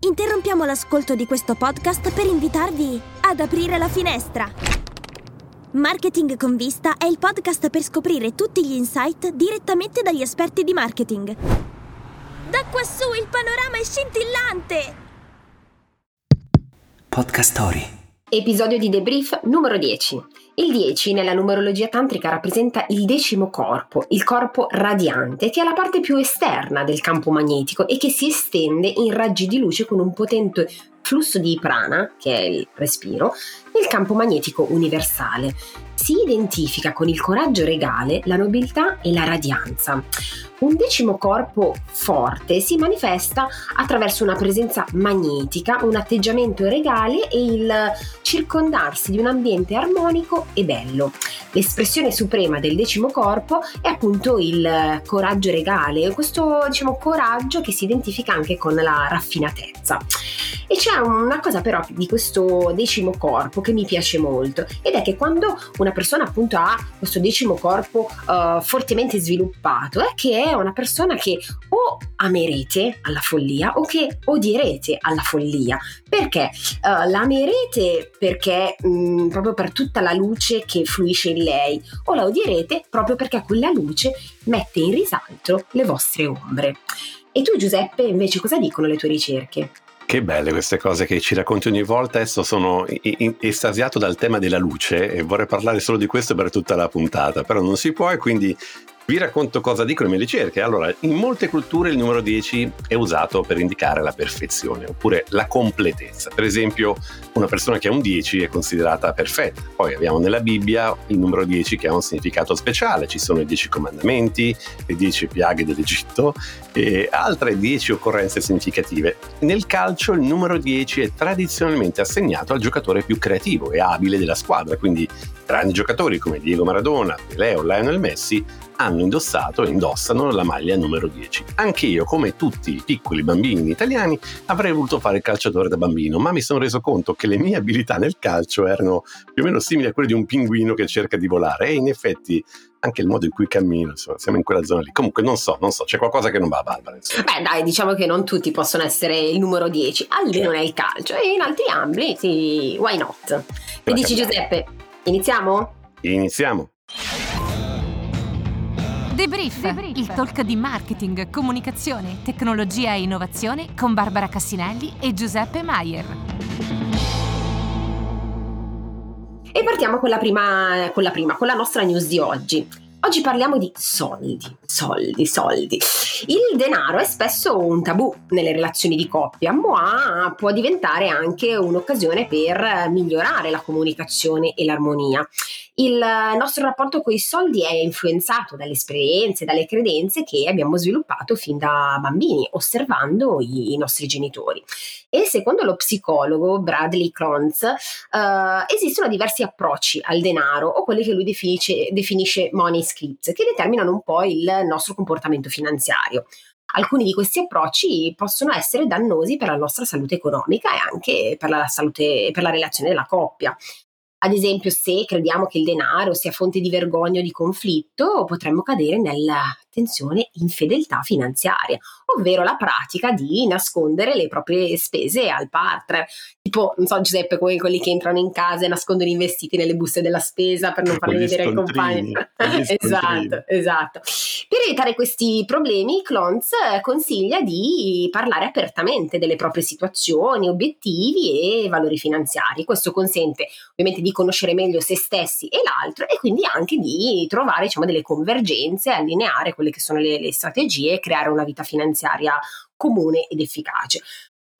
Interrompiamo l'ascolto di questo podcast per invitarvi ad aprire la finestra. Marketing con vista è il podcast per scoprire tutti gli insight direttamente dagli esperti di marketing. Da quassù il panorama è scintillante! Podcast Story. Episodio di debrief numero 10. Il 10 nella numerologia tantrica rappresenta il decimo corpo, il corpo radiante, che è la parte più esterna del campo magnetico e che si estende in raggi di luce con un potente flusso di prana, che è il respiro, nel campo magnetico universale. Si identifica con il coraggio regale, la nobiltà e la radianza. Un decimo corpo forte si manifesta attraverso una presenza magnetica, un atteggiamento regale e il circondarsi di un ambiente armonico e bello. L'espressione suprema del decimo corpo è appunto il coraggio regale, questo diciamo coraggio che si identifica anche con la raffinatezza. E c'è una cosa però di questo decimo corpo che mi piace molto ed è che quando una persona appunto ha questo decimo corpo uh, fortemente sviluppato è che è una persona che o amerete alla follia o che odierete alla follia. Perché? Uh, la amerete perché mh, mm, proprio per tutta la luce che fluisce in lei o la odierete proprio perché quella luce mette in risalto le vostre ombre. E tu Giuseppe invece cosa dicono le tue ricerche? Che belle queste cose che ci racconti ogni volta. Adesso sono estasiato dal tema della luce e vorrei parlare solo di questo per tutta la puntata, però non si può e quindi vi racconto cosa dicono le mie ricerche. Allora, in molte culture il numero 10 è usato per indicare la perfezione oppure la completezza. Per esempio, una persona che ha un 10 è considerata perfetta. Poi abbiamo nella Bibbia il numero 10 che ha un significato speciale. Ci sono i 10 comandamenti, le 10 piaghe dell'Egitto e altre 10 occorrenze significative. Nel calcio il numero 10 è tradizionalmente assegnato al giocatore più creativo e abile della squadra, quindi grandi giocatori come Diego Maradona, Pelé o Lionel Messi hanno indossato e indossano la maglia numero 10. Anche io, come tutti i piccoli bambini italiani, avrei voluto fare il calciatore da bambino, ma mi sono reso conto che le mie abilità nel calcio erano più o meno simili a quelle di un pinguino che cerca di volare e in effetti anche il modo in cui cammino, insomma, siamo in quella zona lì. Comunque non so, non so, c'è qualcosa che non va a Barbara. Insomma. Beh, dai, diciamo che non tutti possono essere il numero 10, almeno nel calcio e in altri ambiti, why not? Che dici Giuseppe? Iniziamo? Iniziamo. Debrief, Debrief, il talk di marketing, comunicazione, tecnologia e innovazione con Barbara Cassinelli e Giuseppe Maier. E partiamo con la prima, con la, prima, con la nostra news di oggi. Oggi parliamo di soldi, soldi, soldi. Il denaro è spesso un tabù nelle relazioni di coppia, ma può diventare anche un'occasione per migliorare la comunicazione e l'armonia. Il nostro rapporto con i soldi è influenzato dalle esperienze, dalle credenze che abbiamo sviluppato fin da bambini, osservando i, i nostri genitori. E secondo lo psicologo Bradley Cronz, uh, esistono diversi approcci al denaro o quelli che lui definisce, definisce money scripts, che determinano un po' il nostro comportamento finanziario. Alcuni di questi approcci possono essere dannosi per la nostra salute economica e anche per la, salute, per la relazione della coppia. Ad esempio, se crediamo che il denaro sia fonte di vergogna o di conflitto, potremmo cadere nella attenzione infedeltà finanziaria, ovvero la pratica di nascondere le proprie spese al partner. Tipo, non so Giuseppe, come quelli che entrano in casa e nascondono i vestiti nelle buste della spesa per non farli vedere ai compagni. esatto, esatto. Per evitare questi problemi, Clontz consiglia di parlare apertamente delle proprie situazioni, obiettivi e valori finanziari. Questo consente ovviamente di conoscere meglio se stessi e l'altro e quindi anche di trovare diciamo, delle convergenze, allineare quelle che sono le, le strategie e creare una vita finanziaria comune ed efficace.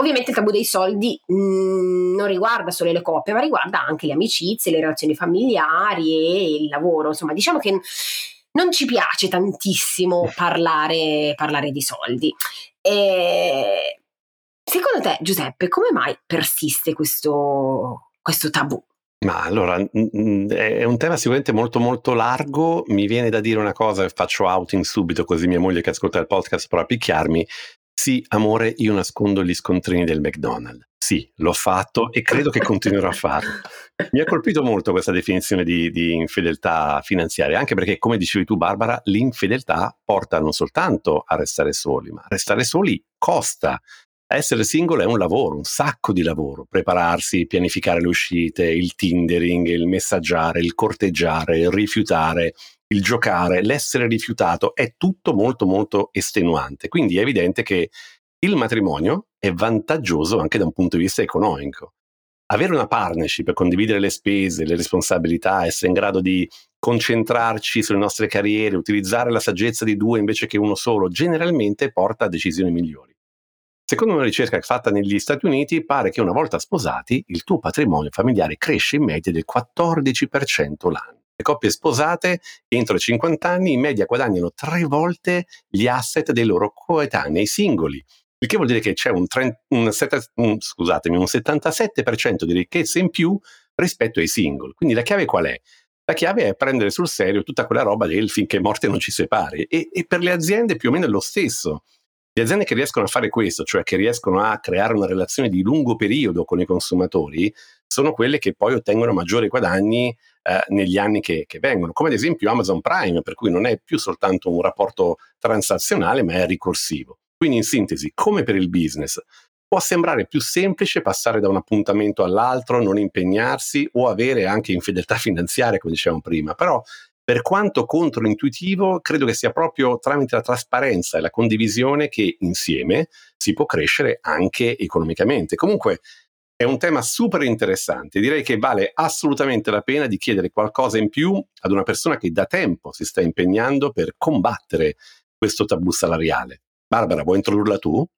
Ovviamente il tabù dei soldi mh, mm, non riguarda solo le coppie, ma riguarda anche le amicizie, le relazioni familiari e il lavoro. Insomma, diciamo che non ci piace tantissimo parlare, parlare di soldi. E secondo te, Giuseppe, come mai persiste questo, questo tabù? Ma allora, è un tema sicuramente molto molto largo, mi viene da dire una cosa e faccio outing subito così mia moglie che ascolta il podcast potrà picchiarmi. Sì, amore, io nascondo gli scontrini del McDonald's. Sì, l'ho fatto e credo che continuerò a farlo. Mi ha colpito molto questa definizione di, di, infedeltà finanziaria, anche perché, come dicevi tu, Barbara, l'infedeltà porta non soltanto a restare soli, ma a restare soli costa Essere single è un lavoro, un sacco di lavoro, prepararsi, pianificare le uscite, il tindering, il messaggiare, il corteggiare, il rifiutare, il giocare, l'essere rifiutato, è tutto molto molto estenuante. Quindi è evidente che il matrimonio è vantaggioso anche da un punto di vista economico. Avere una partnership condividere le spese, le responsabilità, essere in grado di concentrarci sulle nostre carriere, utilizzare la saggezza di due invece che uno solo, generalmente porta a decisioni migliori. Secondo una ricerca fatta negli Stati Uniti, pare che una volta sposati il tuo patrimonio familiare cresce in media del 14% l'anno. Le coppie sposate entro i 50 anni in media guadagnano tre volte gli asset dei loro coetanei singoli, il che vuol dire che c'è un, 30, un, un, scusatemi, un 77% di ricchezza in più rispetto ai single. Quindi la chiave qual è? La chiave è prendere sul serio tutta quella roba del finché morte non ci separi. E, e per le aziende più o meno è lo stesso. Le aziende che riescono a fare questo, cioè che riescono a creare una relazione di lungo periodo con i consumatori, sono quelle che poi ottengono maggiori guadagni eh, negli anni che, che, vengono, come ad esempio Amazon Prime, per cui non è più soltanto un rapporto transazionale, ma è ricorsivo. Quindi in sintesi, come per il business, può sembrare più semplice passare da un appuntamento all'altro, non impegnarsi o avere anche infedeltà finanziaria, come dicevamo prima, però per quanto controintuitivo, credo che sia proprio tramite la trasparenza e la condivisione che insieme si può crescere anche economicamente. Comunque è un tema super interessante, direi che vale assolutamente la pena di chiedere qualcosa in più ad una persona che da tempo si sta impegnando per combattere questo tabù salariale. Barbara, vuoi introdurla tu?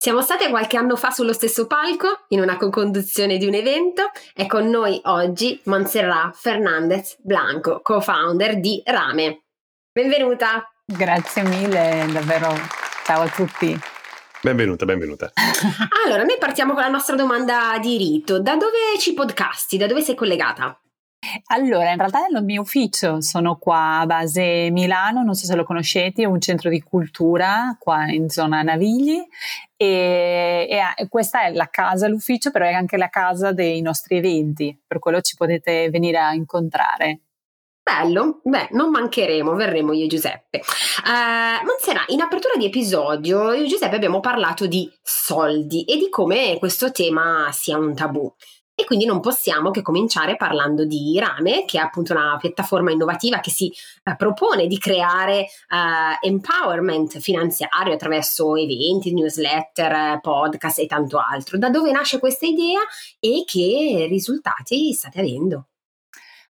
Siamo state qualche anno fa sullo stesso palco in una co-conduzione di un evento e con noi oggi Montserrat Fernandez Blanco, co-founder di Rame. Benvenuta! Grazie mille, davvero. Ciao a tutti. Benvenuta, benvenuta. allora, noi partiamo con la nostra domanda di rito. Da dove ci podcasti? Da dove sei collegata? Allora, in realtà nel mio ufficio sono qua a base Milano, non so se lo conoscete, è un centro di cultura qua in zona Navigli e, e, questa è la casa, l'ufficio, però è anche la casa dei nostri eventi, per quello ci potete venire a incontrare. Bello, beh, non mancheremo, verremo io e Giuseppe. Uh, Monserà, in apertura di episodio io e Giuseppe abbiamo parlato di soldi e di come questo tema sia un tabù. E quindi non possiamo che cominciare parlando di Rame, che è appunto una piattaforma innovativa che si eh, propone di creare eh, empowerment finanziario attraverso eventi, newsletter, podcast e tanto altro. Da dove nasce questa idea e che risultati state avendo?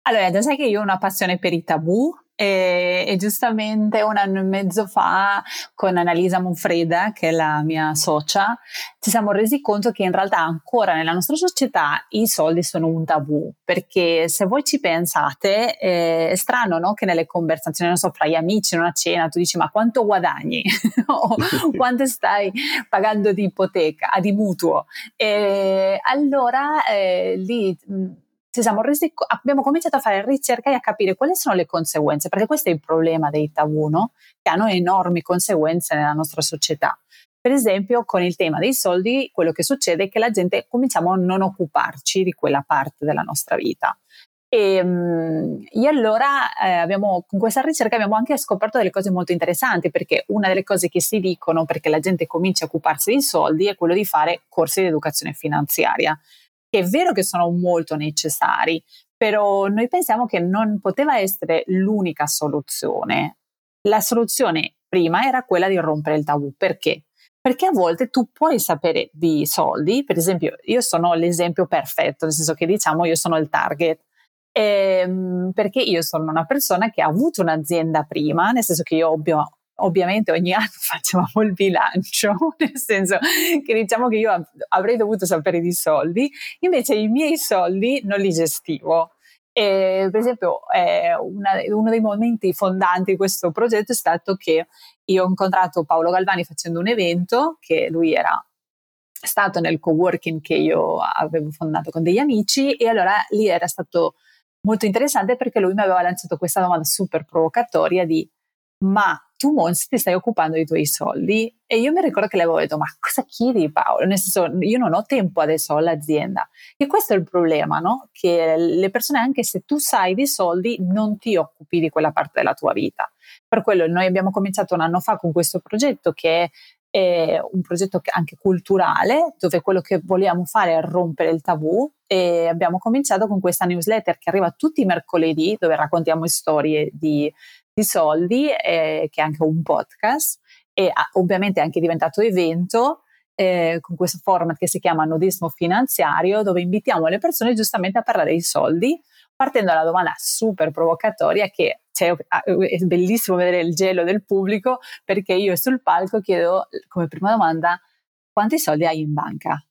Allora, già sai che io ho una passione per i tabù e, e, giustamente un anno e mezzo fa con Annalisa Monfreda, che è la mia socia, ci siamo resi conto che in realtà ancora nella nostra società i soldi sono un tabù, perché se voi ci pensate eh, è strano no? che nelle conversazioni, non so, fra gli amici in una cena tu dici ma quanto guadagni o quanto stai pagando di ipoteca, di mutuo. E allora eh, lì resi, abbiamo cominciato a fare ricerca e a capire quali sono le conseguenze, perché questo è il problema dei tabù, no? che hanno enormi conseguenze nella nostra società. Per esempio, con il tema dei soldi, quello che succede è che la gente cominciamo a non occuparci di quella parte della nostra vita. E, ehm, e allora eh, abbiamo, con questa ricerca abbiamo anche scoperto delle cose molto interessanti, perché una delle cose che si dicono perché la gente comincia a occuparsi dei soldi è quello di fare corsi di educazione finanziaria che è vero che sono molto necessari, però noi pensiamo che non poteva essere l'unica soluzione. La soluzione prima era quella di rompere il tabù. Perché? Perché a volte tu puoi sapere di soldi, per esempio io sono l'esempio perfetto, nel senso che diciamo io sono il target, ehm, perché io sono una persona che ha avuto un'azienda prima, nel senso che io ho, ovviamente ogni anno facevamo il bilancio, nel senso che diciamo che io avrei dovuto sapere di soldi, invece i miei soldi non li gestivo. E, per esempio, eh, una, uno dei momenti fondanti di questo progetto è stato che io ho incontrato Paolo Galvani facendo un evento, che lui era stato nel co-working che io avevo fondato con degli amici e allora lì era stato molto interessante perché lui mi aveva lanciato questa domanda super provocatoria di ma tu Monsi ti stai occupando dei tuoi soldi e io mi ricordo che le avevo detto ma cosa chiedi Paolo? Nel senso io non ho tempo adesso all'azienda e questo è il problema no? che le persone anche se tu sai dei soldi non ti occupi di quella parte della tua vita per quello noi abbiamo cominciato un anno fa con questo progetto che è un progetto anche culturale dove quello che vogliamo fare è rompere il tabù e abbiamo cominciato con questa newsletter che arriva tutti i mercoledì dove raccontiamo storie di, di soldi, eh, che è anche un podcast e ah, ovviamente è anche diventato evento eh, con questo format che si chiama nudismo finanziario dove invitiamo le persone giustamente a parlare di soldi partendo dalla domanda super provocatoria che cioè, è bellissimo vedere il gelo del pubblico perché io sul palco chiedo come prima domanda quanti soldi hai in banca?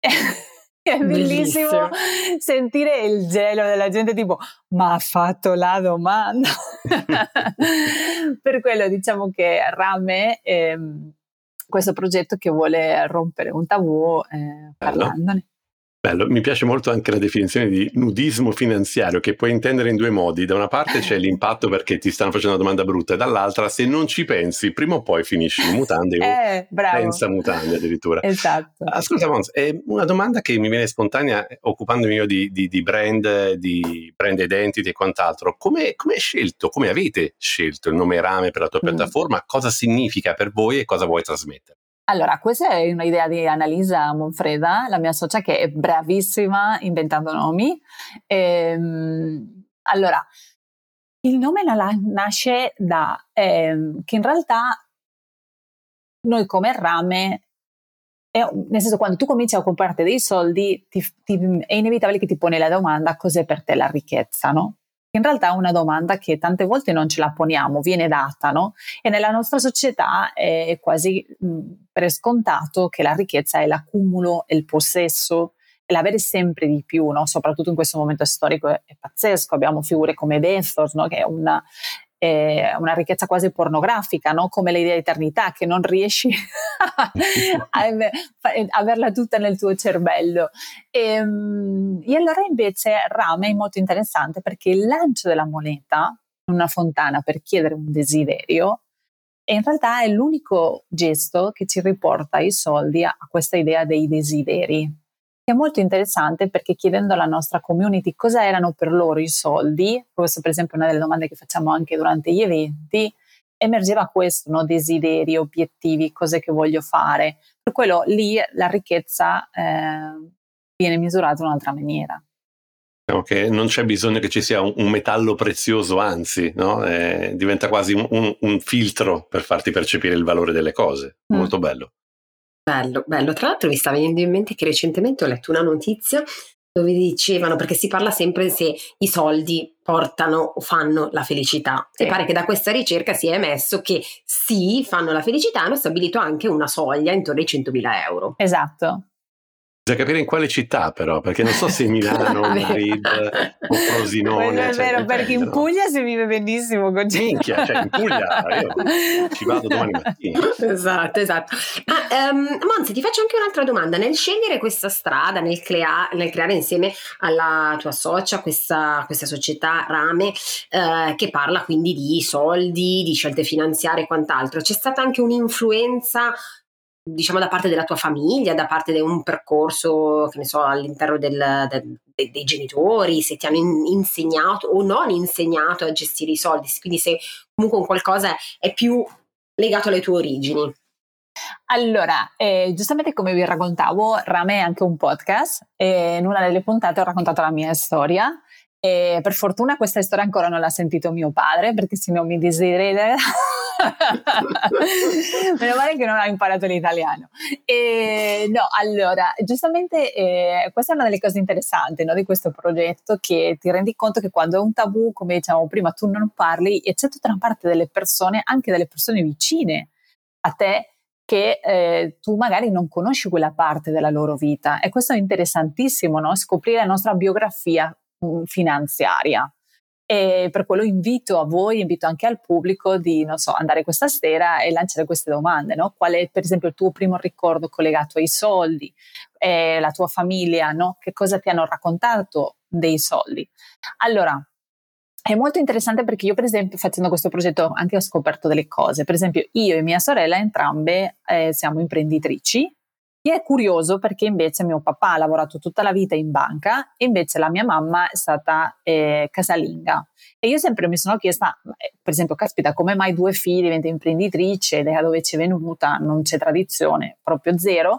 è bellissimo, bellissimo, sentire il gelo della gente tipo ma ha fatto la domanda per quello diciamo che Rame ehm, questo progetto che vuole rompere un tabù eh, parlandone Bello, mi piace molto anche la definizione di nudismo finanziario che puoi intendere in due modi. Da una parte c'è l'impatto perché ti stanno facendo una domanda brutta e dall'altra se non ci pensi prima o poi finisci in mutande eh, o senza mutande addirittura. Esatto. Ascolta Mons, è una domanda che mi viene spontanea occupandomi io di, di, di brand, di brand identity e quant'altro. Come, come hai scelto, come avete scelto il nome Rame per la tua mm. piattaforma? Cosa significa per voi e cosa vuoi trasmettere? Allora, questa è un'idea di Annalisa Monfreda, la mia socia che è bravissima inventando nomi. Ehm, allora, il nome nasce da ehm, che in realtà noi come rame, è, nel senso quando tu cominci a comprarti dei soldi, ti, ti, è inevitabile che ti pone la domanda cos'è per te la ricchezza, no? In realtà è una domanda che tante volte non ce la poniamo, viene data, no? E nella nostra società è quasi mh, per scontato che la ricchezza è l'accumulo, il possesso, e l'avere sempre di più, no? soprattutto in questo momento storico è, è pazzesco. Abbiamo figure come Bezos, no? che è una, eh, una ricchezza quasi pornografica, no? come l'idea di eternità, che non riesci a, averla tutta nel tuo cervello. E, ehm, e allora invece Rame è molto interessante perché il lancio della moneta in una fontana per chiedere un desiderio e in realtà è l'unico gesto che ci riporta i soldi a, a questa idea dei desideri è molto interessante perché chiedendo alla nostra community cosa erano per loro i soldi, questo per esempio è una delle domande che facciamo anche durante gli eventi, emergeva questo, no? desideri, obiettivi, cose che voglio fare. Per quello lì la ricchezza eh, viene misurata in un'altra maniera. Okay. Non c'è bisogno che ci sia un, un metallo prezioso, anzi, no? eh, diventa quasi un, un, un, filtro per farti percepire il valore delle cose. Mm. Molto bello. Bello, bello. Tra l'altro mi sta venendo in mente che recentemente ho letto una notizia dove dicevano, perché si parla sempre se i soldi portano o fanno la felicità. Sì. E pare che da questa ricerca si è emesso che sì, fanno la felicità, hanno stabilito anche una soglia intorno ai 100.000 euro. Esatto. Bisogna capire in quale città però, perché non so se Milano, Madrid o Frosinone. Quello è cioè, vero, perché in Puglia si vive benissimo con Minchia, cioè in Puglia io ci vado domani mattina. Esatto, esatto. Ah, um, Monza, ti faccio anche un'altra domanda. Nel scegliere questa strada, nel, crea- nel creare insieme alla tua socia questa, questa società Rame, eh, che parla quindi di soldi, di scelte finanziarie e quant'altro, c'è stata anche un'influenza diciamo da parte della tua famiglia, da parte di un percorso, che ne so, all'interno del, del, dei, dei, genitori, se ti hanno in, insegnato o non insegnato a gestire i soldi, quindi se comunque un qualcosa è più legato alle tue origini. Allora, eh, giustamente come vi raccontavo, Rame è anche un podcast e in una delle puntate ho raccontato la mia storia e per fortuna questa storia ancora non l'ha sentito mio padre perché se no mi desidererebbe Meno male che non ha imparato l'italiano. E, no, allora, giustamente eh, questa è una delle cose interessanti no, di questo progetto che ti rendi conto che quando è un tabù, come diciamo prima, tu non parli e c'è tutta una parte delle persone, anche delle persone vicine a te, che eh, tu magari non conosci quella parte della loro vita. E questo è interessantissimo, no? scoprire la nostra biografia mh, mm, finanziaria. E per quello invito a voi, invito anche al pubblico di, non so, andare questa sera e lanciare queste domande, no? Qual è per esempio il tuo primo ricordo collegato ai soldi, eh, la tua famiglia, no? Che cosa ti hanno raccontato dei soldi? Allora, è molto interessante perché io, per esempio, facendo questo progetto anche ho scoperto delle cose. Per esempio, io e mia sorella entrambe eh, siamo imprenditrici che è curioso perché invece mio papà ha lavorato tutta la vita in banca e invece la mia mamma è stata eh, casalinga. E io sempre mi sono chiesta, eh, per esempio, caspita, come mai due figli diventano imprenditrice, da dove c'è venuta, non c'è tradizione, proprio zero.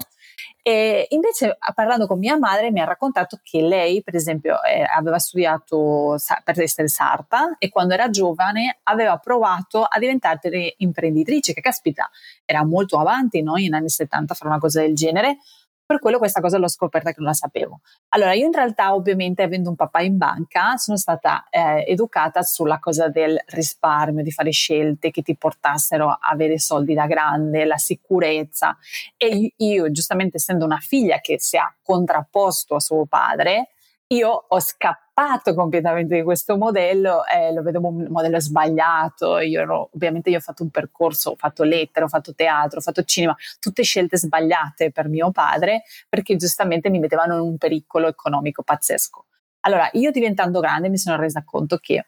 E invece parlando con mia madre mi ha raccontato che lei, per esempio, eh, aveva studiato per essere sarta e quando era giovane aveva provato a diventare imprenditrice, che caspita, era molto avanti no? in anni 70 fare una cosa del genere, per quello questa cosa l'ho scoperta che non la sapevo. Allora, io in realtà, ovviamente, avendo un papà in banca, sono stata eh, educata sulla cosa del risparmio, di fare scelte che ti portassero a avere soldi da grande, la sicurezza. E io, giustamente, essendo una figlia che si è contrapposto a suo padre, io ho scappato completamente di questo modello, eh, lo vedevo un modello sbagliato, io ero, ovviamente io ho fatto un percorso, ho fatto lettere, ho fatto teatro, ho fatto cinema, tutte scelte sbagliate per mio padre perché giustamente mi mettevano in un pericolo economico pazzesco. Allora io diventando grande mi sono resa conto che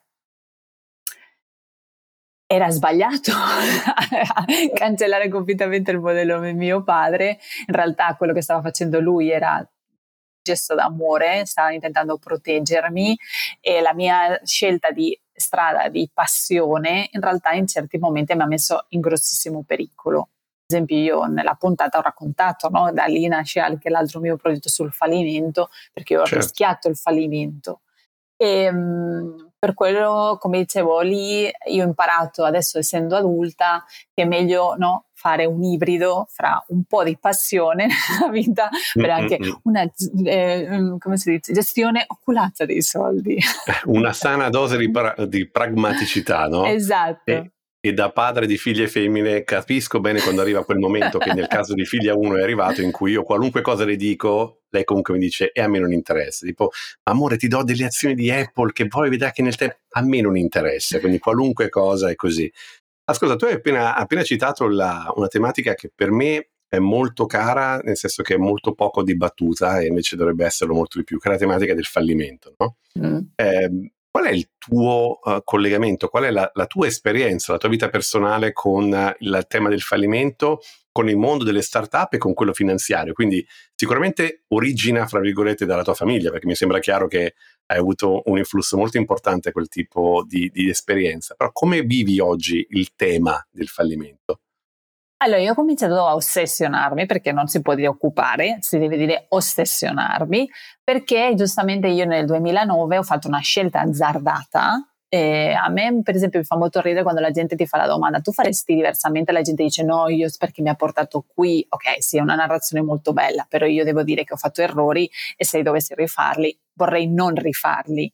era sbagliato cancellare completamente il modello di mio padre, in realtà quello che stava facendo lui era gesto d'amore, stava intentando proteggermi e la mia scelta di strada di passione in realtà in certi momenti mi ha messo in grossissimo pericolo. Ad esempio io nella puntata ho raccontato, no? da lì nasce anche l'altro mio progetto sul fallimento, perché io ho certo. rischiato il fallimento. E, ehm, per quello, come dicevo, lì io ho imparato adesso essendo adulta che è meglio no, fare un ibrido fra un po' di passione nella vita, per anche una eh, come si dice, gestione oculata dei soldi. Una sana dose di, pra- di pragmaticità, no? Esatto. E, e da padre di figlie femmine capisco bene quando arriva quel momento che nel caso di figlia 1 è arrivato in cui io qualunque cosa le dico, lei comunque mi dice e a me non interessa. Tipo, amore ti do delle azioni di Apple che poi vedrai che nel tempo a me non interessa, quindi qualunque cosa è così. Ascolta, tu hai appena, appena citato la, una tematica che per me è molto cara, nel senso che è molto poco dibattuta e invece dovrebbe esserlo molto di più, che è la tematica del fallimento. No? Mm. Eh, qual è il tuo uh, collegamento, qual è la, la, tua esperienza, la tua vita personale con uh, il tema del fallimento, con il mondo delle start-up e con quello finanziario? Quindi sicuramente origina, fra virgolette, dalla tua famiglia, perché mi sembra chiaro che hai avuto un influsso molto importante quel tipo di, di esperienza. Però come vivi oggi il tema del fallimento? Allora, io ho cominciato a ossessionarmi, perché non si può dire occupare, si deve dire ossessionarmi, perché giustamente io nel 2009 ho fatto una scelta azzardata. E a me, per esempio, mi fa molto ridere quando la gente ti fa la domanda: tu faresti diversamente? La gente dice: no, io perché mi ha portato qui. Ok, sì, è una narrazione molto bella, però io devo dire che ho fatto errori e se dovessi rifarli, vorrei non rifarli.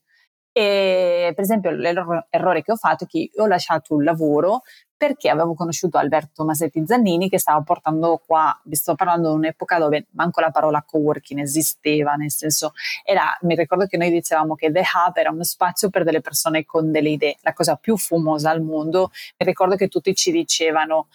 E per esempio l'errore che ho fatto è che ho lasciato un lavoro perché avevo conosciuto Alberto Masetti Zannini che stava portando qua, vi sto parlando di un'epoca dove manco la parola coworking esisteva, nel senso era, mi ricordo che noi dicevamo che The Hub era uno spazio per delle persone con delle idee, la cosa più fumosa al mondo, mi ricordo che tutti ci dicevano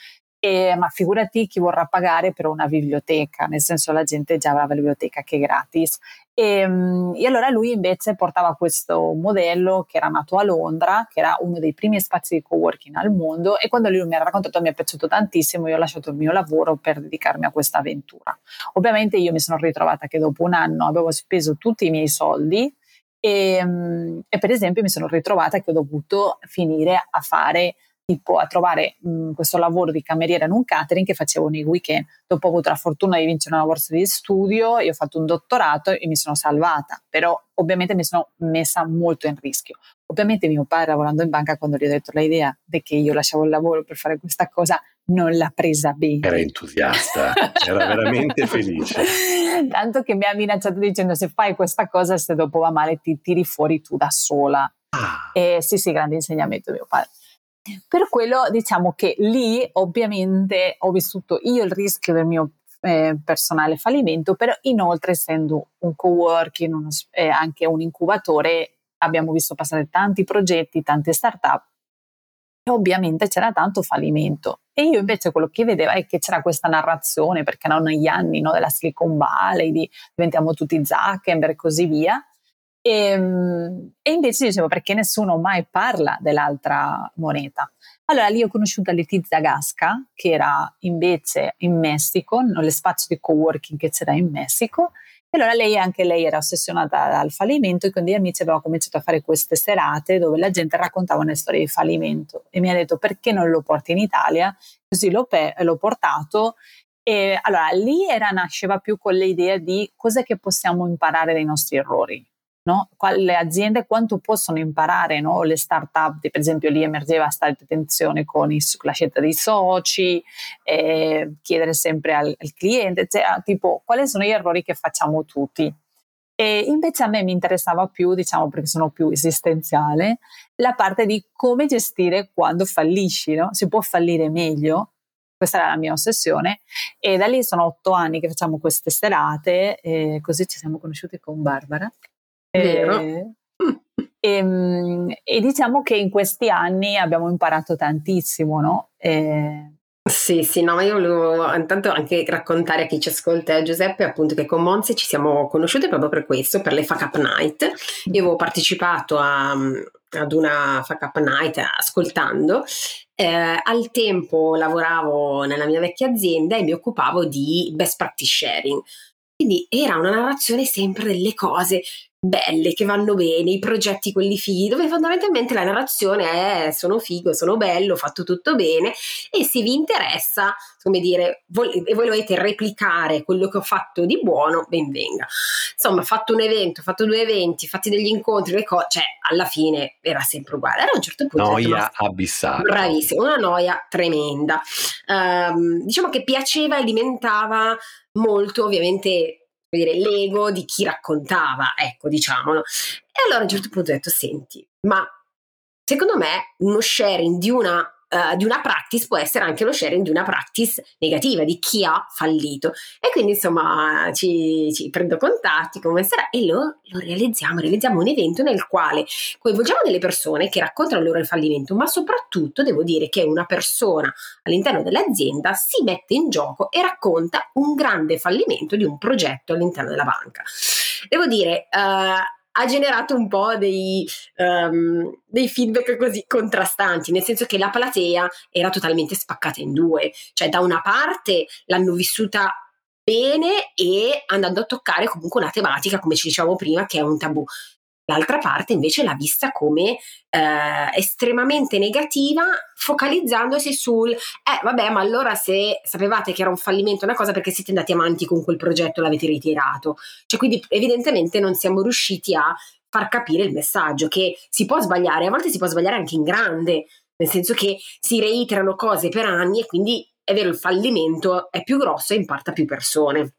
e, ma figurati chi vorrà pagare per una biblioteca, nel senso la gente già aveva la biblioteca che è gratis. E, ehm, e, allora lui invece portava questo modello che era nato a Londra, che era uno dei primi spazi di coworking al mondo e quando lui mi ha raccontato mi è piaciuto tantissimo, io ho lasciato il mio lavoro per dedicarmi a questa avventura. Ovviamente io mi sono ritrovata che dopo un anno avevo speso tutti i miei soldi e, ehm, e per esempio mi sono ritrovata che ho dovuto finire a fare tipo a trovare mh, questo lavoro di cameriera in un catering che facevo nei weekend. Dopo ho avuto la fortuna di vincere una borsa di studio, io ho fatto un dottorato e mi sono salvata, però ovviamente mi sono messa molto in rischio. Ovviamente mio padre lavorando in banca quando gli ho detto l'idea di che io lasciavo il lavoro per fare questa cosa non l'ha presa bene. Era entusiasta, era veramente felice. Tanto che mi ha minacciato dicendo se fai questa cosa se dopo va male ti tiri fuori tu da sola. Ah. E sì, sì, grande insegnamento mio padre. Per quello diciamo che lì ovviamente ho vissuto io il rischio del mio eh, personale fallimento, però inoltre essendo un co-working, uno, eh, anche un incubatore, abbiamo visto passare tanti progetti, tante start-up e ovviamente c'era tanto fallimento. E io invece quello che vedevo è che c'era questa narrazione, perché erano negli anni no, della Silicon Valley, di diventiamo tutti Zuckerberg e così via, e, ehm, e, invece dicevo perché nessuno mai parla dell'altra moneta. Allora lì ho conosciuto Letizia Gasca, che era invece in Messico, nello spazio di coworking che c'era in Messico, e allora lei, anche lei era ossessionata dal fallimento e con degli amici aveva cominciato a fare queste serate dove la gente raccontava una storia di fallimento e mi ha detto perché non lo porti in Italia? Così l'ho, pe- l'ho portato e allora lì era, nasceva più con l'idea di cos'è che possiamo imparare dai nostri errori. No? Le aziende quanto possono imparare, no? le start-up, per esempio lì emergeva stare attenzione con i, la scelta dei soci, eh, chiedere sempre al, al cliente, cioè, tipo quali sono gli errori che facciamo tutti. E invece a me mi interessava più, diciamo perché sono più esistenziale, la parte di come gestire quando fallisci, no? si può fallire meglio, questa era la mia ossessione e da lì sono otto anni che facciamo queste serate così ci siamo conosciuti con Barbara Vero. E, e, ehm, e, diciamo che in questi anni abbiamo imparato tantissimo, no? E, sì, sì, no, ma io volevo intanto anche raccontare a chi ci ascolta, a Giuseppe, appunto che con Monse ci siamo conosciute proprio per questo, per le Fuck Up Night. Io avevo partecipato a, ad una Fuck Up Night ascoltando. Eh, al tempo lavoravo nella mia vecchia azienda e mi occupavo di best practice sharing. Quindi era una narrazione sempre delle cose belle, che vanno bene, i progetti quelli fighi, dove fondamentalmente la narrazione è sono figo, sono bello, ho fatto tutto bene e se vi interessa, come dire, vol- e voi volete replicare quello che ho fatto di buono, ben venga. Insomma, fatto un evento, fatto due eventi, fatti degli incontri, le cose, cioè alla fine era sempre uguale. Era un certo punto... Noia abissale. Bravissimo, una noia tremenda. Um, diciamo che piaceva e alimentava molto ovviamente dire, l'ego di chi raccontava, ecco, diciamolo. E allora a un certo punto ho detto, senti, ma secondo me uno sharing di una Uh, di una practice può essere anche lo sharing di una practice negativa di chi ha fallito. E quindi insomma ci, ci prendo contatti come sarà e lo, lo, realizziamo. Realizziamo un evento nel quale coinvolgiamo delle persone che raccontano il loro fallimento ma soprattutto devo dire che una persona all'interno dell'azienda si mette in gioco e racconta un grande fallimento di un progetto all'interno della banca. Devo dire uh, ha generato un po' dei, um, dei, feedback così contrastanti, nel senso che la platea era totalmente spaccata in due, cioè da una parte l'hanno vissuta bene e andando a toccare comunque una tematica, come ci dicevamo prima, che è un tabù. L'altra parte invece l'ha vista come eh, estremamente negativa, focalizzandosi sul, eh vabbè, ma allora se sapevate che era un fallimento una cosa perché siete andati avanti con quel progetto l'avete ritirato. Cioè, quindi evidentemente non siamo riusciti a far capire il messaggio che si può sbagliare, a volte si può sbagliare anche in grande, nel senso che si reiterano cose per anni e quindi è vero il fallimento è più grosso e imparta più persone.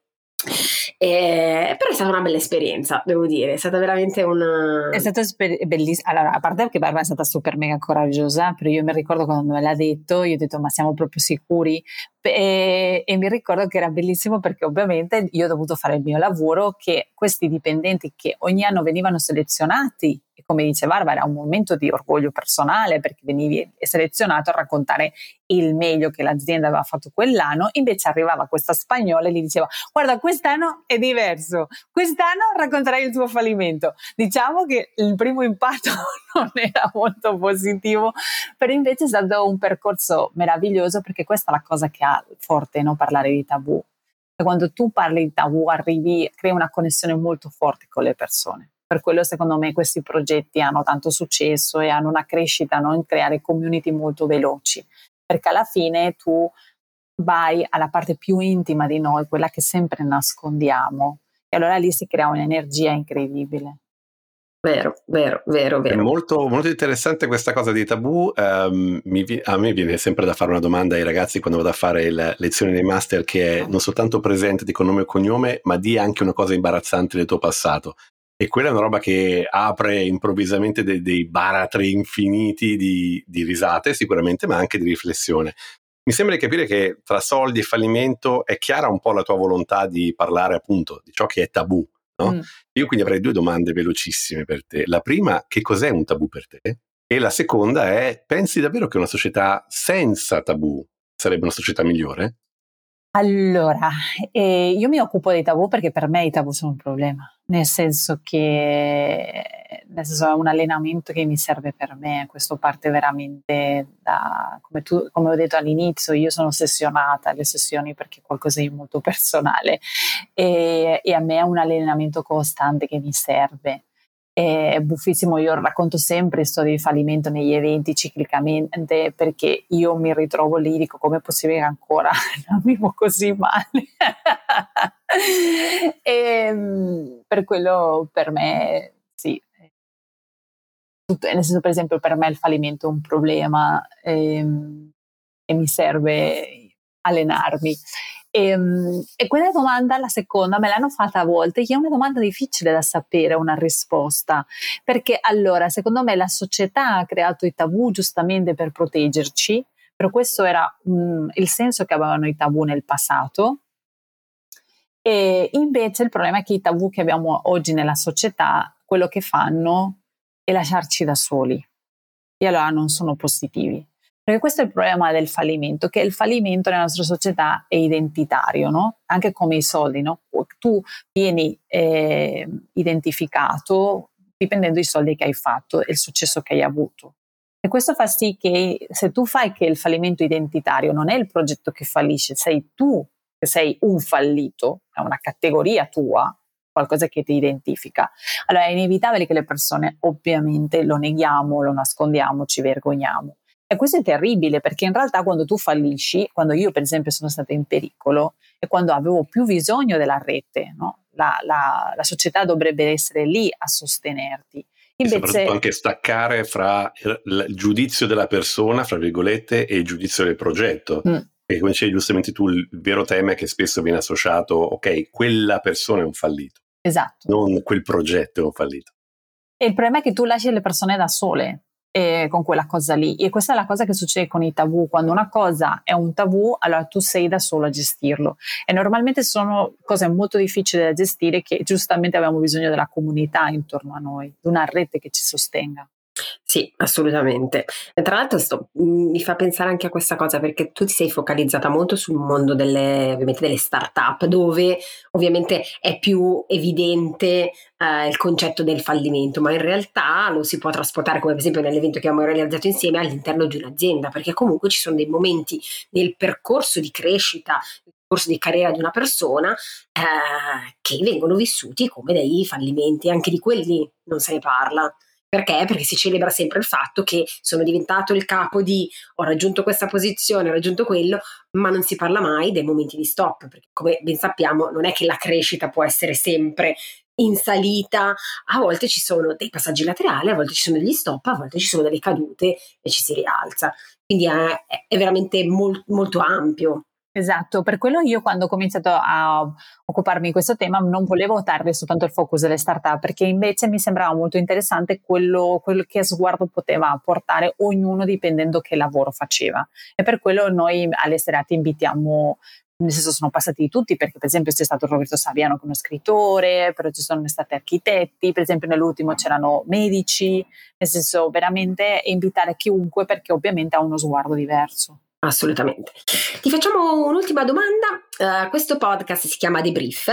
Eh, però è stata una bella esperienza, devo dire, è stata veramente una... È stata sper- bellissima, allora, a parte che Barbara è stata super mega coraggiosa, però io mi ricordo quando me l'ha detto, io ho detto ma siamo proprio sicuri? E, e mi ricordo che era bellissimo perché ovviamente io ho dovuto fare il mio lavoro, che questi dipendenti che ogni anno venivano selezionati e come dice Barbara, era un momento di orgoglio personale perché venivi selezionato a raccontare il meglio che l'azienda aveva fatto quell'anno, invece arrivava questa spagnola e gli diceva guarda quest'anno è diverso, quest'anno racconterai il tuo fallimento. Diciamo che il primo impatto non era molto positivo, però invece è stato un percorso meraviglioso perché questa è la cosa che ha forte, no? parlare di tabù. E quando tu parli di tabù arrivi, crei una connessione molto forte con le persone per quello secondo me questi progetti hanno tanto successo e hanno una crescita no? in creare community molto veloci, perché alla fine tu vai alla parte più intima di noi, quella che sempre nascondiamo, e allora lì si crea un'energia incredibile. Vero, vero, vero, vero. È molto, molto interessante questa cosa di tabù. Um, mi, a me viene sempre da fare una domanda ai ragazzi quando vado a fare le lezioni dei master che è non soltanto presente di nome e cognome, ma di anche una cosa imbarazzante del tuo passato. E quella è una roba che apre improvvisamente dei, dei baratri infiniti di, di risate, sicuramente, ma anche di riflessione. Mi sembra di capire che tra soldi e fallimento è chiara un po' la tua volontà di parlare appunto di ciò che è tabù. No? Mm. Io quindi avrei due domande velocissime per te. La prima, che cos'è un tabù per te? E la seconda è, pensi davvero che una società senza tabù sarebbe una società migliore? Allora, eh, io mi occupo dei tabù perché per me i tabù sono un problema, nel senso che nel senso è un allenamento che mi serve per me, questo parte veramente da, come, tu, come ho detto all'inizio, io sono ossessionata alle sessioni perché è qualcosa di molto personale e, e a me è un allenamento costante che mi serve. È buffissimo, io racconto sempre storie di fallimento negli eventi ciclicamente perché io mi ritrovo lì, dico come è possibile che ancora non vivo così male. e ehm, per quello per me sì. Nel senso, per esempio, per me il fallimento è un problema e, ehm, e mi serve allenarmi. E, ehm, e, quella domanda, la seconda, me l'hanno fatta a volte, che è una domanda difficile da sapere una risposta, perché allora, secondo me la società ha creato i tabù giustamente per proteggerci, però questo era um, il senso che avevano i tabù nel passato. E invece il problema è che i tabù che abbiamo oggi nella società, quello che fanno è lasciarci da soli e allora non sono positivi. Perché questo è il problema del fallimento, che il fallimento nella nostra società è identitario, no? anche come i soldi. No? Tu vieni eh, identificato dipendendo dai soldi che hai fatto e il successo che hai avuto. E questo fa sì che se tu fai che il fallimento identitario non è il progetto che fallisce, sei tu che sei un fallito, è una categoria tua, qualcosa che ti identifica. Allora è inevitabile che le persone ovviamente lo neghiamo, lo nascondiamo, ci vergogniamo. E questo è terribile perché in realtà quando tu fallisci, quando io per esempio sono stata in pericolo e quando avevo più bisogno della rete, no? la, la, la, società dovrebbe essere lì a sostenerti. Invece, e soprattutto anche staccare fra il giudizio della persona, fra virgolette, e il giudizio del progetto. Mm. Perché come dicevi giustamente tu, il vero tema è che spesso viene associato, ok, quella persona è un fallito. Esatto. Non quel progetto è un fallito. E il problema è che tu lasci le persone da sole eh, con quella cosa lì. E questa è la cosa che succede con i tabù. Quando una cosa è un tabù, allora tu sei da solo a gestirlo. E normalmente sono cose molto difficili da gestire che giustamente abbiamo bisogno della comunità intorno a noi, di una rete che ci sostenga. Sì, assolutamente. E tra l'altro sto, mm, mi fa pensare anche a questa cosa perché tu ti sei focalizzata molto sul mondo delle, delle start-up dove ovviamente è più evidente eh, il concetto del fallimento, ma in realtà lo si può trasportare come per esempio nell'evento che abbiamo realizzato insieme all'interno di un'azienda perché comunque ci sono dei momenti nel percorso di crescita percorso di carriera di una persona eh, che vengono vissuti come dei fallimenti, anche di quelli non se ne parla. Perché? Perché si celebra sempre il fatto che sono diventato il capo di ho raggiunto questa posizione, ho raggiunto quello, ma non si parla mai dei momenti di stop, perché come ben sappiamo non è che la crescita può essere sempre in salita, a volte ci sono dei passaggi laterali, a volte ci sono degli stop, a volte ci sono delle cadute e ci si rialza. Quindi è, è veramente molt, molto ampio. Esatto, per quello io quando ho cominciato a occuparmi di questo tema non volevo dare soltanto il focus delle startup, perché invece mi sembrava molto interessante quello, quello che sguardo poteva portare ognuno dipendendo che lavoro faceva. E per quello noi alle serate invitiamo nel senso sono passati tutti perché per esempio c'è stato Roberto Saviano come scrittore, però ci sono stati architetti, per esempio nell'ultimo c'erano medici, nel senso veramente invitare chiunque perché ovviamente ha uno sguardo diverso. Assolutamente. Ti facciamo un'ultima domanda. Uh, questo podcast si chiama Debrief.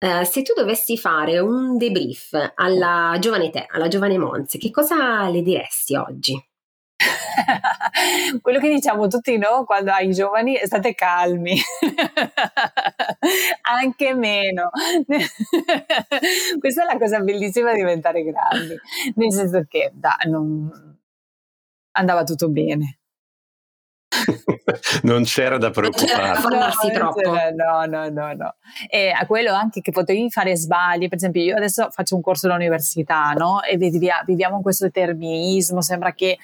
Uh, se tu dovessi fare un debrief alla giovane te, alla giovane Monze, che cosa le diresti oggi? Quello che diciamo tutti no quando ai giovani state calmi, anche meno. Questa è la cosa bellissima di diventare grandi, nel senso che da, non, andava tutto bene. Non c'era da preoccuparsi. No, no, no, no, no. E a quello anche che potevi fare sbagli, per esempio io adesso faccio un corso all'università, no? E viviamo in questo determinismo, sembra che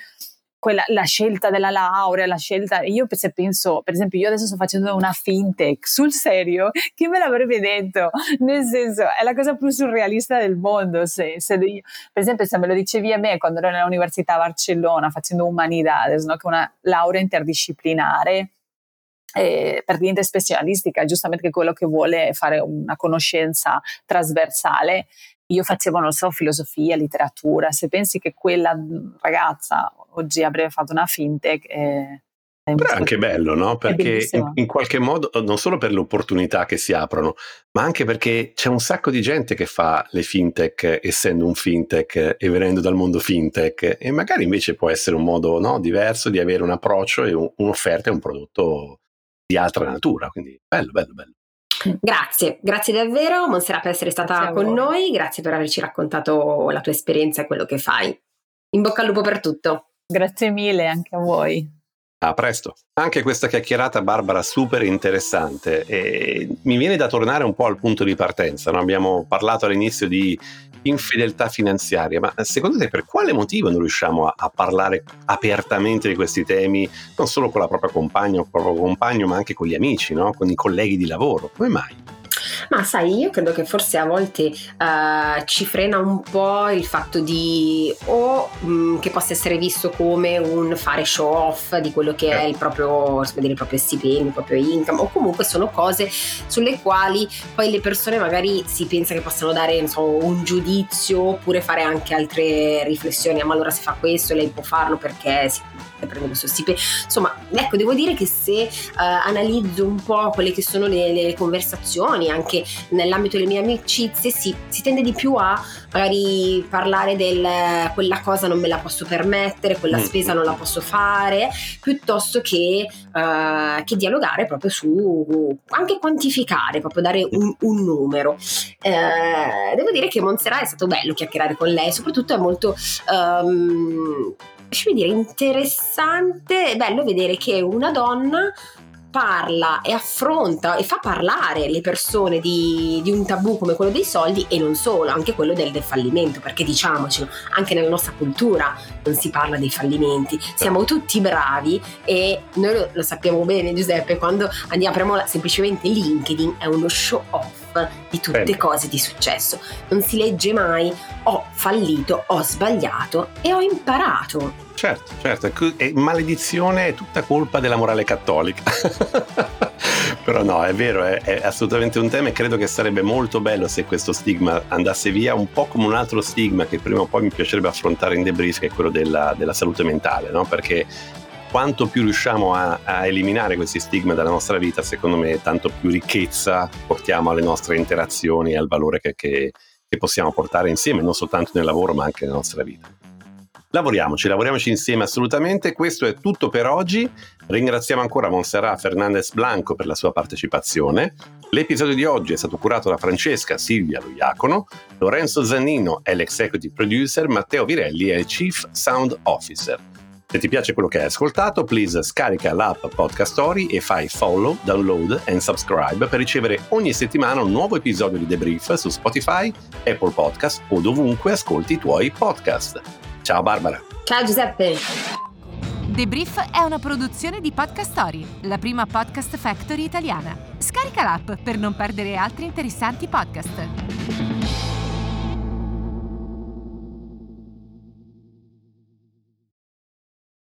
quella, la scelta della laurea, la scelta. Io se penso, per esempio, io adesso sto facendo una fintech sul serio, chi me l'avrebbe detto? Nel senso, è la cosa più surrealista del mondo. Se, se io, per esempio, se me lo dicevi a me quando ero nell'università a Barcellona facendo umanidades, no? che è una laurea interdisciplinare. Eh, per niente specialistica, giustamente quello che vuole fare una conoscenza trasversale io facevo, non so, filosofia, letteratura, se pensi che quella ragazza oggi avrebbe fatto una fintech, eh, Però è anche bello, no? Perché in, in, qualche modo, non solo per le opportunità che si aprono, ma anche perché c'è un sacco di gente che fa le fintech essendo un fintech e venendo dal mondo fintech e magari invece può essere un modo no, diverso di avere un approccio e un, un'offerta e un prodotto di altra natura. Quindi bello, bello, bello. Grazie, grazie davvero Monserrat per essere stata con noi, grazie per averci raccontato la tua esperienza e quello che fai. In bocca al lupo per tutto. Grazie mille anche a voi. A presto. Anche questa chiacchierata, Barbara, super interessante. E mi viene da tornare un po' al punto di partenza. No? Abbiamo parlato all'inizio di infedeltà finanziaria, ma secondo te per quale motivo non riusciamo a, a parlare apertamente di questi temi, non solo con la propria compagna o il proprio compagno, ma anche con gli amici, no? con i colleghi di lavoro? Come mai? Ma sai, io credo che forse a volte uh, ci frena un po' il fatto di o mh, mm, che possa essere visto come un fare show off di quello che è il proprio, dire, il proprio stipendio, il proprio income, o comunque sono cose sulle quali poi le persone magari si pensa che possano dare so, un giudizio oppure fare anche altre riflessioni. Ma allora se fa questo lei può farlo perché si prende questo stipendio. Insomma, ecco, devo dire che se uh, analizzo un po' quelle che sono le, le conversazioni, anche nell'ambito delle mie amicizie, si, si tende di più a magari parlare del quella cosa non me la posso permettere, quella mm. spesa non la posso fare, piuttosto che, uh, che dialogare proprio su anche quantificare, proprio dare un, un numero. Uh, devo dire che Montserrat è stato bello chiacchierare con lei, soprattutto è molto um, lasciami dire, interessante, è bello vedere che una donna parla e affronta e fa parlare le persone di, di, un tabù come quello dei soldi e non solo, anche quello del, del, fallimento, perché diciamocelo, anche nella nostra cultura non si parla dei fallimenti, siamo tutti bravi e noi lo, lo sappiamo bene Giuseppe, quando andiamo, apriamo semplicemente LinkedIn è uno show off di tutte Bene. cose di successo, non si legge mai ho fallito, ho sbagliato e ho imparato. Certo, certo, è maledizione è tutta colpa della morale cattolica. Però no, è vero, è, è, assolutamente un tema e credo che sarebbe molto bello se questo stigma andasse via, un po' come un altro stigma che prima o poi mi piacerebbe affrontare in Debris, che è quello della, della salute mentale, no? Perché quanto più riusciamo a, a, eliminare questi stigmi dalla nostra vita, secondo me, tanto più ricchezza portiamo alle nostre interazioni e al valore che, che, che possiamo portare insieme, non soltanto nel lavoro, ma anche nella nostra vita. Lavoriamoci, lavoriamoci insieme assolutamente. Questo è tutto per oggi. Ringraziamo ancora Monserrat Fernandez Blanco per la sua partecipazione. L'episodio di oggi è stato curato da Francesca Silvia Loiacono, Lorenzo Zannino è l'executive producer, Matteo Virelli è il chief sound officer. Se ti piace quello che hai ascoltato, please scarica l'app Podcast Story e fai follow, download e subscribe per ricevere ogni settimana un nuovo episodio di The Brief su Spotify, Apple Podcast o dovunque ascolti i tuoi podcast. Ciao Barbara. Ciao Giuseppe. The Brief è una produzione di Podcast Story, la prima podcast factory italiana. Scarica l'app per non perdere altri interessanti podcast.